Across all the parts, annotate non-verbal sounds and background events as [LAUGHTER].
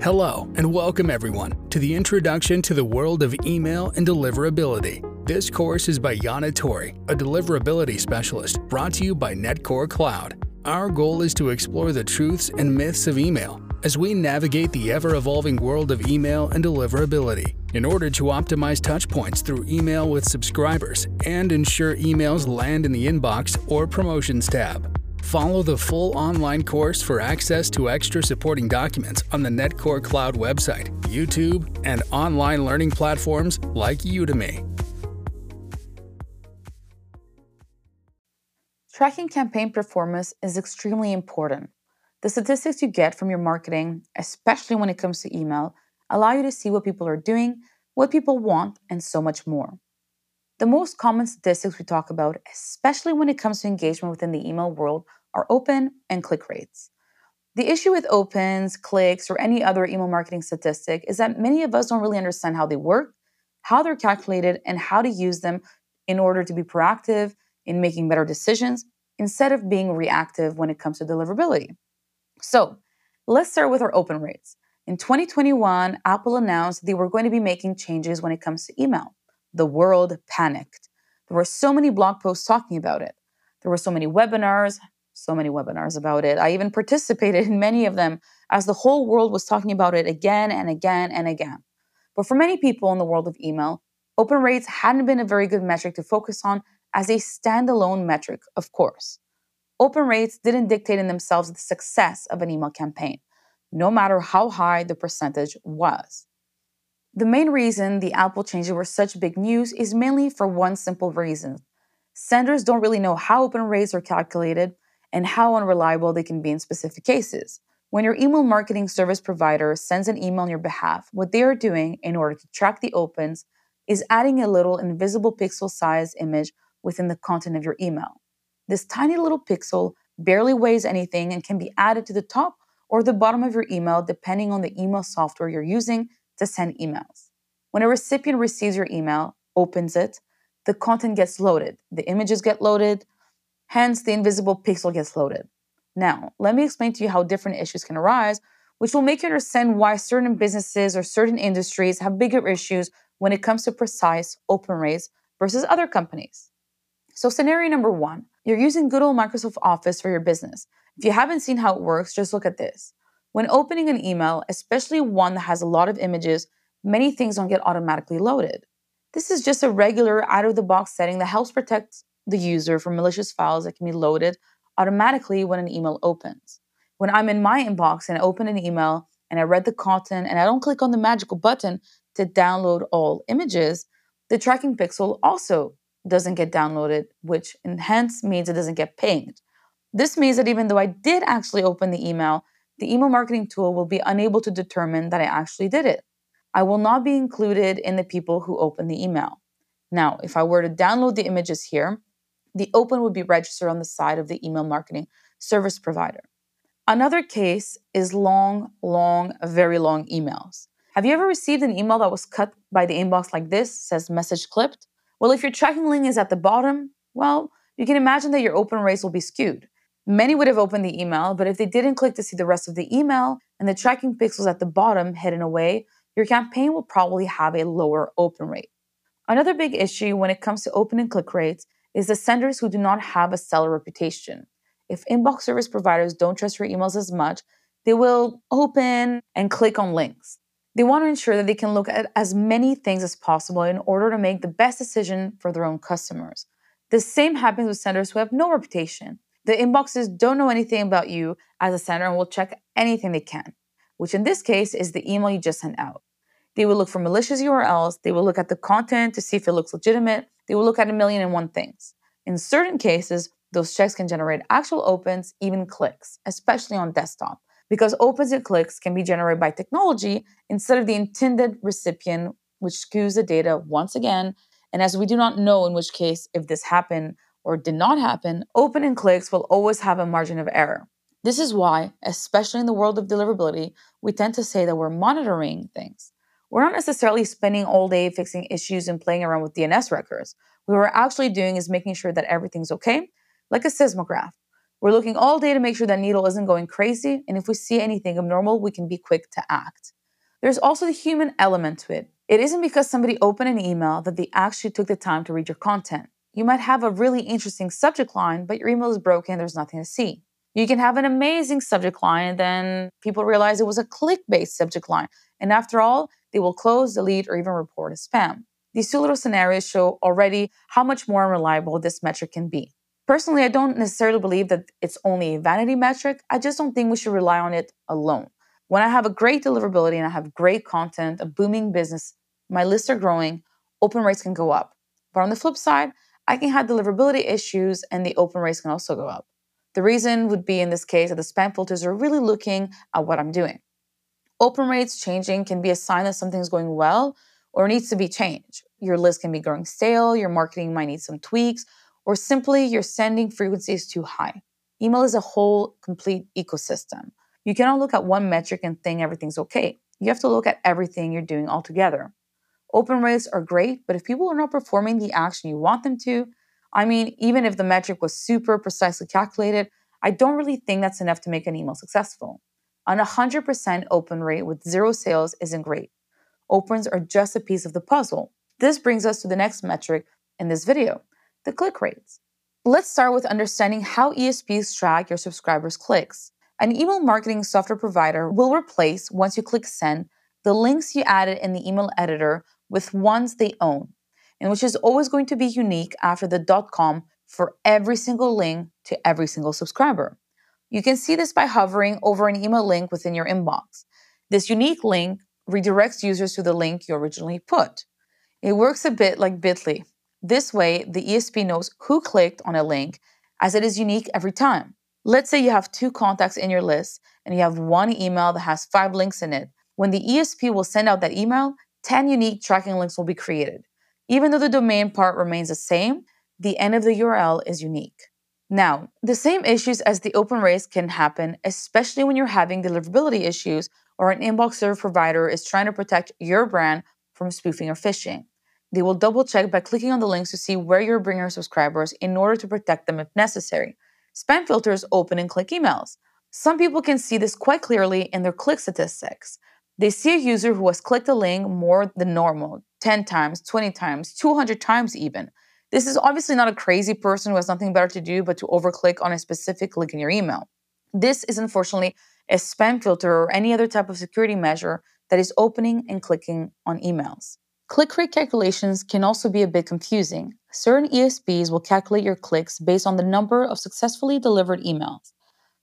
Hello, and welcome everyone to the Introduction to the World of Email and Deliverability. This course is by Yanna-Torry, a deliverability specialist, brought to you by Netcore Cloud. Our goal is to explore the truths and myths of email as we navigate the ever evolving world of email and deliverability in order to optimize touchpoints through email with subscribers and ensure emails land in the inbox or promotions tab. Follow the full online course for access to extra supporting documents on the Netcore Cloud website, YouTube, and online learning platforms like Udemy. Tracking campaign performance is extremely important. The statistics you get from your marketing, especially when it comes to email, allow you to see what people are doing, what people want, and so much more. The most common statistics we talk about, especially when it comes to engagement within the email world, are open and click rates. The issue with opens, clicks, or any other email marketing statistic is that many of us don't really understand how they work, how they're calculated, and how to use them in order to be proactive in making better decisions instead of being reactive when it comes to deliverability. So let's start with our open rates. In 2021, Apple announced they were going to be making changes when it comes to email. The world panicked. There were so many blog posts talking about it. There were so many webinars, so many webinars about it. I even [LAUGHS] participated in many of them as the whole world was talking about it again and again and again. But for many people in the world of email, open rates hadn't been a very good metric to focus on as a standalone metric, of course. Open rates didn't dictate in themselves the success of an email campaign, no matter how high the percentage was. The main reason the Apple changes were such big news is mainly for one simple reason. Senders don't really know how open rates are calculated and how unreliable they can be in specific cases. When your email marketing service provider sends an email on your behalf, what they are doing in order to track the opens is adding a little invisible pixel sized image within the content of your email. This tiny little pixel barely weighs anything and can be added to the top or the bottom of your email depending on the email software you're using to send emails. When a recipient receives your email, opens it, the content gets loaded, the images get loaded, hence the invisible pixel gets loaded. Now, let me explain to you how different issues can arise, which will make you understand why certain businesses or certain industries have bigger issues when it comes to precise open rates versus other companies. So, scenario number one you're using good old Microsoft Office for your business. If you haven't seen how it works, just look at this. When opening an email, especially one that has a lot of images, many things don't get automatically loaded. This is just a regular out of the box setting that helps protect the user from malicious files that can be loaded automatically when an email opens. When I'm in my inbox and I open an email and I read the content and I don't click on the magical button to download all images, the tracking pixel also doesn't get downloaded, which hence means it doesn't get pinged. This means that even though I did actually open the email, the email marketing tool will be unable to determine that I actually did it. I will not be included in the people who open the email. Now, if I were to download the images here, the open would be registered on the side of the email marketing service provider. Another case is long, long, very long emails. Have you ever received an email that was cut by the inbox like this, says message clipped? Well, if your tracking link is at the bottom, well, you can imagine that your open rates will be skewed. Many would have opened the email, but if they didn't click to see the rest of the email and the tracking pixels at the bottom hidden away, your campaign will probably have a lower open rate. Another big issue when it comes to open and click rates is the senders who do not have a stellar reputation. If inbox service providers don't trust your emails as much, they will open and click on links. They want to ensure that they can look at as many things as possible in order to make the best decision for their own customers. The same happens with senders who have no reputation. The inboxes don't know anything about you as a sender and will check anything they can, which in this case is the email you just sent out. They will look for malicious URLs, they will look at the content to see if it looks legitimate, they will look at a million and one things. In certain cases, those checks can generate actual opens, even clicks, especially on desktop because opens and clicks can be generated by technology instead of the intended recipient, which skews the data once again. And as we do not know in which case if this happened or did not happen, open and clicks will always have a margin of error. This is why, especially in the world of deliverability, we tend to say that we're monitoring things. We're not necessarily spending all day fixing issues and playing around with DNS records. What we're actually doing is making sure that everything's okay, like a seismograph. We're looking all day to make sure that needle isn't going crazy, and if we see anything abnormal, we can be quick to act. There's also the human element to it. It isn't because somebody opened an email that they actually took the time to read your content. You might have a really interesting subject line, but your email is broken, there's nothing to see. You can have an amazing subject line, and then people realize it was a clickbait subject line. And after all, they will close, delete, or even report as spam. These two little scenarios show already how much more unreliable this metric can be. Personally, I don't necessarily believe that it's only a vanity metric. I just don't think we should rely on it alone. When I have a great deliverability and I have great content, a booming business, my lists are growing, open rates can go up. But on the flip side, I can have deliverability issues and the open rates can also go up. The reason would be in this case that the spam filters are really looking at what I'm doing. Open rates changing can be a sign that something's going well or needs to be changed. Your list can be growing stale, your marketing might need some tweaks, or simply your sending frequency is too high. Email is a whole complete ecosystem. You cannot look at one metric and think everything's okay. You have to look at everything you're doing altogether. Open rates are great, but if people are not performing the action you want them to, I mean, even if the metric was super precisely calculated, I don't really think that's enough to make an email successful. An 100% open rate with zero sales isn't great. Opens are just a piece of the puzzle. This brings us to the next metric in this video the click rates. Let's start with understanding how ESPs track your subscribers' clicks. An email marketing software provider will replace, once you click send, the links you added in the email editor with ones they own, and which is always going to be unique after the .com for every single link to every single subscriber. You can see this by hovering over an email link within your inbox. This unique link redirects users to the link you originally put. It works a bit like Bitly. This way, the ESP knows who clicked on a link as it is unique every time. Let's say you have two contacts in your list and you have one email that has five links in it. When the ESP will send out that email, 10 unique tracking links will be created. Even though the domain part remains the same, the end of the URL is unique. Now, the same issues as the open race can happen, especially when you're having deliverability issues or an inbox service provider is trying to protect your brand from spoofing or phishing. They will double check by clicking on the links to see where you're bringing subscribers in order to protect them if necessary. Spam filters open and click emails. Some people can see this quite clearly in their click statistics. They see a user who has clicked a link more than normal 10 times, 20 times, 200 times even. This is obviously not a crazy person who has nothing better to do but to overclick on a specific link in your email. This is unfortunately a spam filter or any other type of security measure that is opening and clicking on emails. Click rate calculations can also be a bit confusing. Certain ESPs will calculate your clicks based on the number of successfully delivered emails.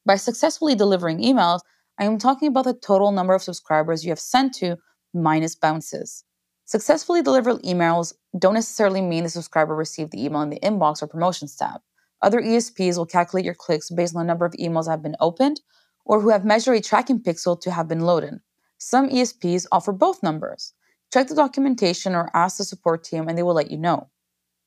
By successfully delivering emails, I am talking about the total number of subscribers you have sent to minus bounces. Successfully delivered emails don't necessarily mean the subscriber received the email in the inbox or promotions tab. Other ESPs will calculate your clicks based on the number of emails that have been opened or who have measured a tracking pixel to have been loaded. Some ESPs offer both numbers. Check the documentation or ask the support team and they will let you know.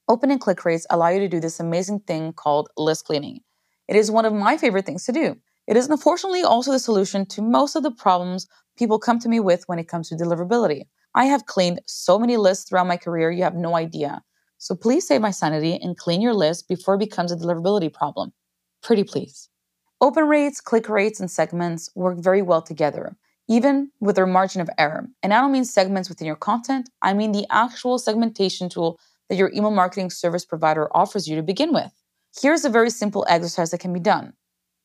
Open and click rates allow you to do this amazing thing called list cleaning. It is one of my favorite things to do. It is unfortunately also the solution to most of the problems people come to me with when it comes to deliverability. I have cleaned so many lists throughout my career, you have no idea. So please save my sanity and clean your list before it becomes a deliverability problem. Pretty please. Open rates, click rates, and segments work very well together, even with their margin of error. And I don't mean segments within your content, I mean the actual segmentation tool that your email marketing service provider offers you to begin with. Here's a very simple exercise that can be done.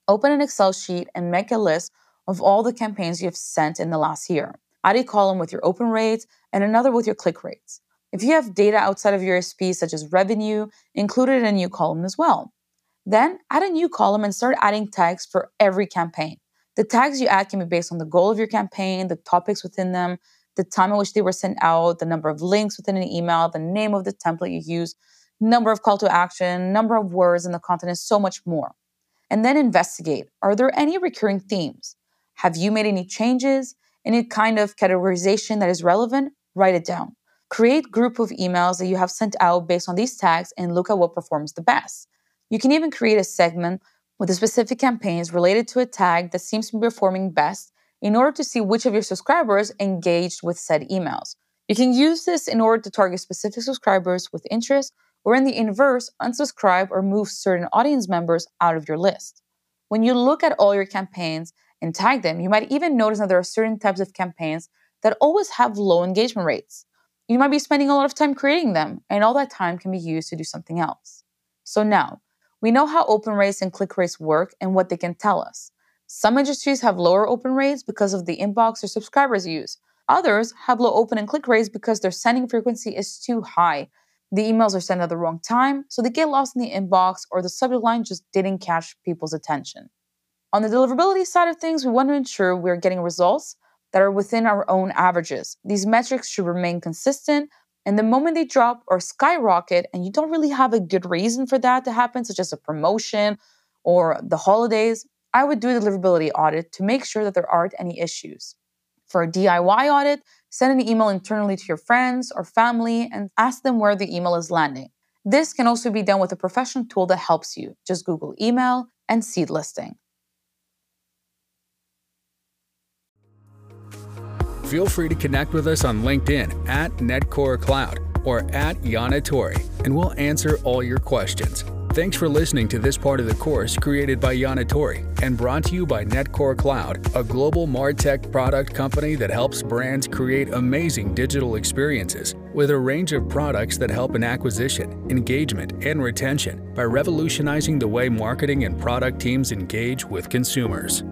Open an Excel sheet and make a list of all the campaigns you have sent in the last year. Add a column with your open rates and another with your click rates. If you have data outside of your ESP, such as revenue, include it in a new column as well. Then add a new column and start adding tags for every campaign. The tags you add can be based on the goal of your campaign, the topics within them, the time at which they were sent out, the number of links within an email, the name of the template you use, number of call to action, number of words in the content, and so much more. And then investigate are there any recurring themes? Have you made any changes? Any kind of categorization that is relevant? Write it down. Create group of emails that you have sent out based on these tags and look at what performs the best. You can even create a segment with the specific campaigns related to a tag that seems to be performing best in order to see which of your subscribers engaged with said emails. You can use this in order to target specific subscribers with interest, or in the inverse, unsubscribe or move certain audience members out of your list. When you look at all your campaigns and tag them, you might even notice that there are certain types of campaigns that always have low engagement rates. You might be spending a lot of time creating them, and all that time can be used to do something else. So now, we know how open rates and click rates work and what they can tell us. Some industries have lower open rates because of the inbox their subscribers use. Others have low open and click rates because their sending frequency is too high. The emails are sent at the wrong time, so they get lost in the inbox or the subject line just didn't catch people's attention. On the deliverability side of things, we want to ensure we're getting results that are within our own averages. These metrics should remain consistent, and the moment they drop or skyrocket, and you don't really have a good reason for that to happen, such as a promotion or the holidays, I would do a deliverability audit to make sure that there aren't any issues. For a DIY audit, send an email internally to your friends or family and ask them where the email is landing. This can also be done with a professional tool that helps you. Just Google email and seed listing. Feel free to connect with us on LinkedIn at Netcore Cloud or at Yanna-Torry, and we'll answer all your questions. Thanks for listening to this part of the course created by Yanna-Torry and brought to you by Netcore Cloud, a global MarTech product company that helps brands create amazing digital experiences with a range of products that help in acquisition, engagement, and retention by revolutionizing the way marketing and product teams engage with consumers.